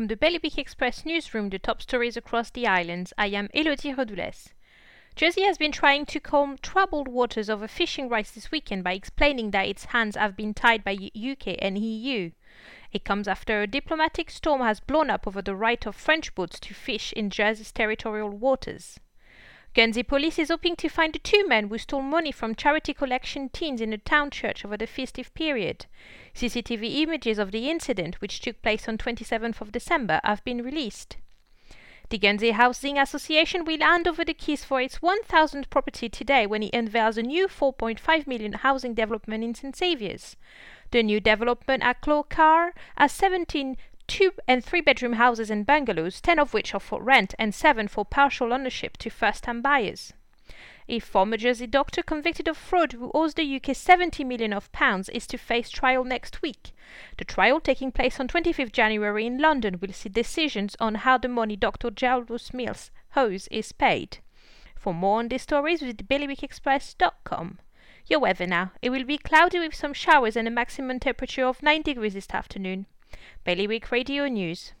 From the Bailiwick Express newsroom, the top stories across the islands, I am Elodie Rodoules. Jersey has been trying to calm troubled waters over fishing rights this weekend by explaining that its hands have been tied by UK and EU. It comes after a diplomatic storm has blown up over the right of French boats to fish in Jersey's territorial waters. Guernsey police is hoping to find the two men who stole money from charity collection teams in a town church over the festive period. CCTV images of the incident, which took place on 27th of December, have been released. The Guernsey Housing Association will hand over the keys for its 1,000th property today when it unveils a new 4.5 million housing development in St Saviour's. The new development at Clogher has 17 two and three bedroom houses and bungalows, 10 of which are for rent and 7 for partial ownership to first time buyers. A former Jersey doctor convicted of fraud who owes the UK 70 million of pounds is to face trial next week. The trial taking place on 25th January in London will see decisions on how the money Dr. Geraldus Mills owes is paid. For more on these stories, visit bailiwickexpress.com. Your weather now. It will be cloudy with some showers and a maximum temperature of 9 degrees this afternoon. Bailiwick Radio News.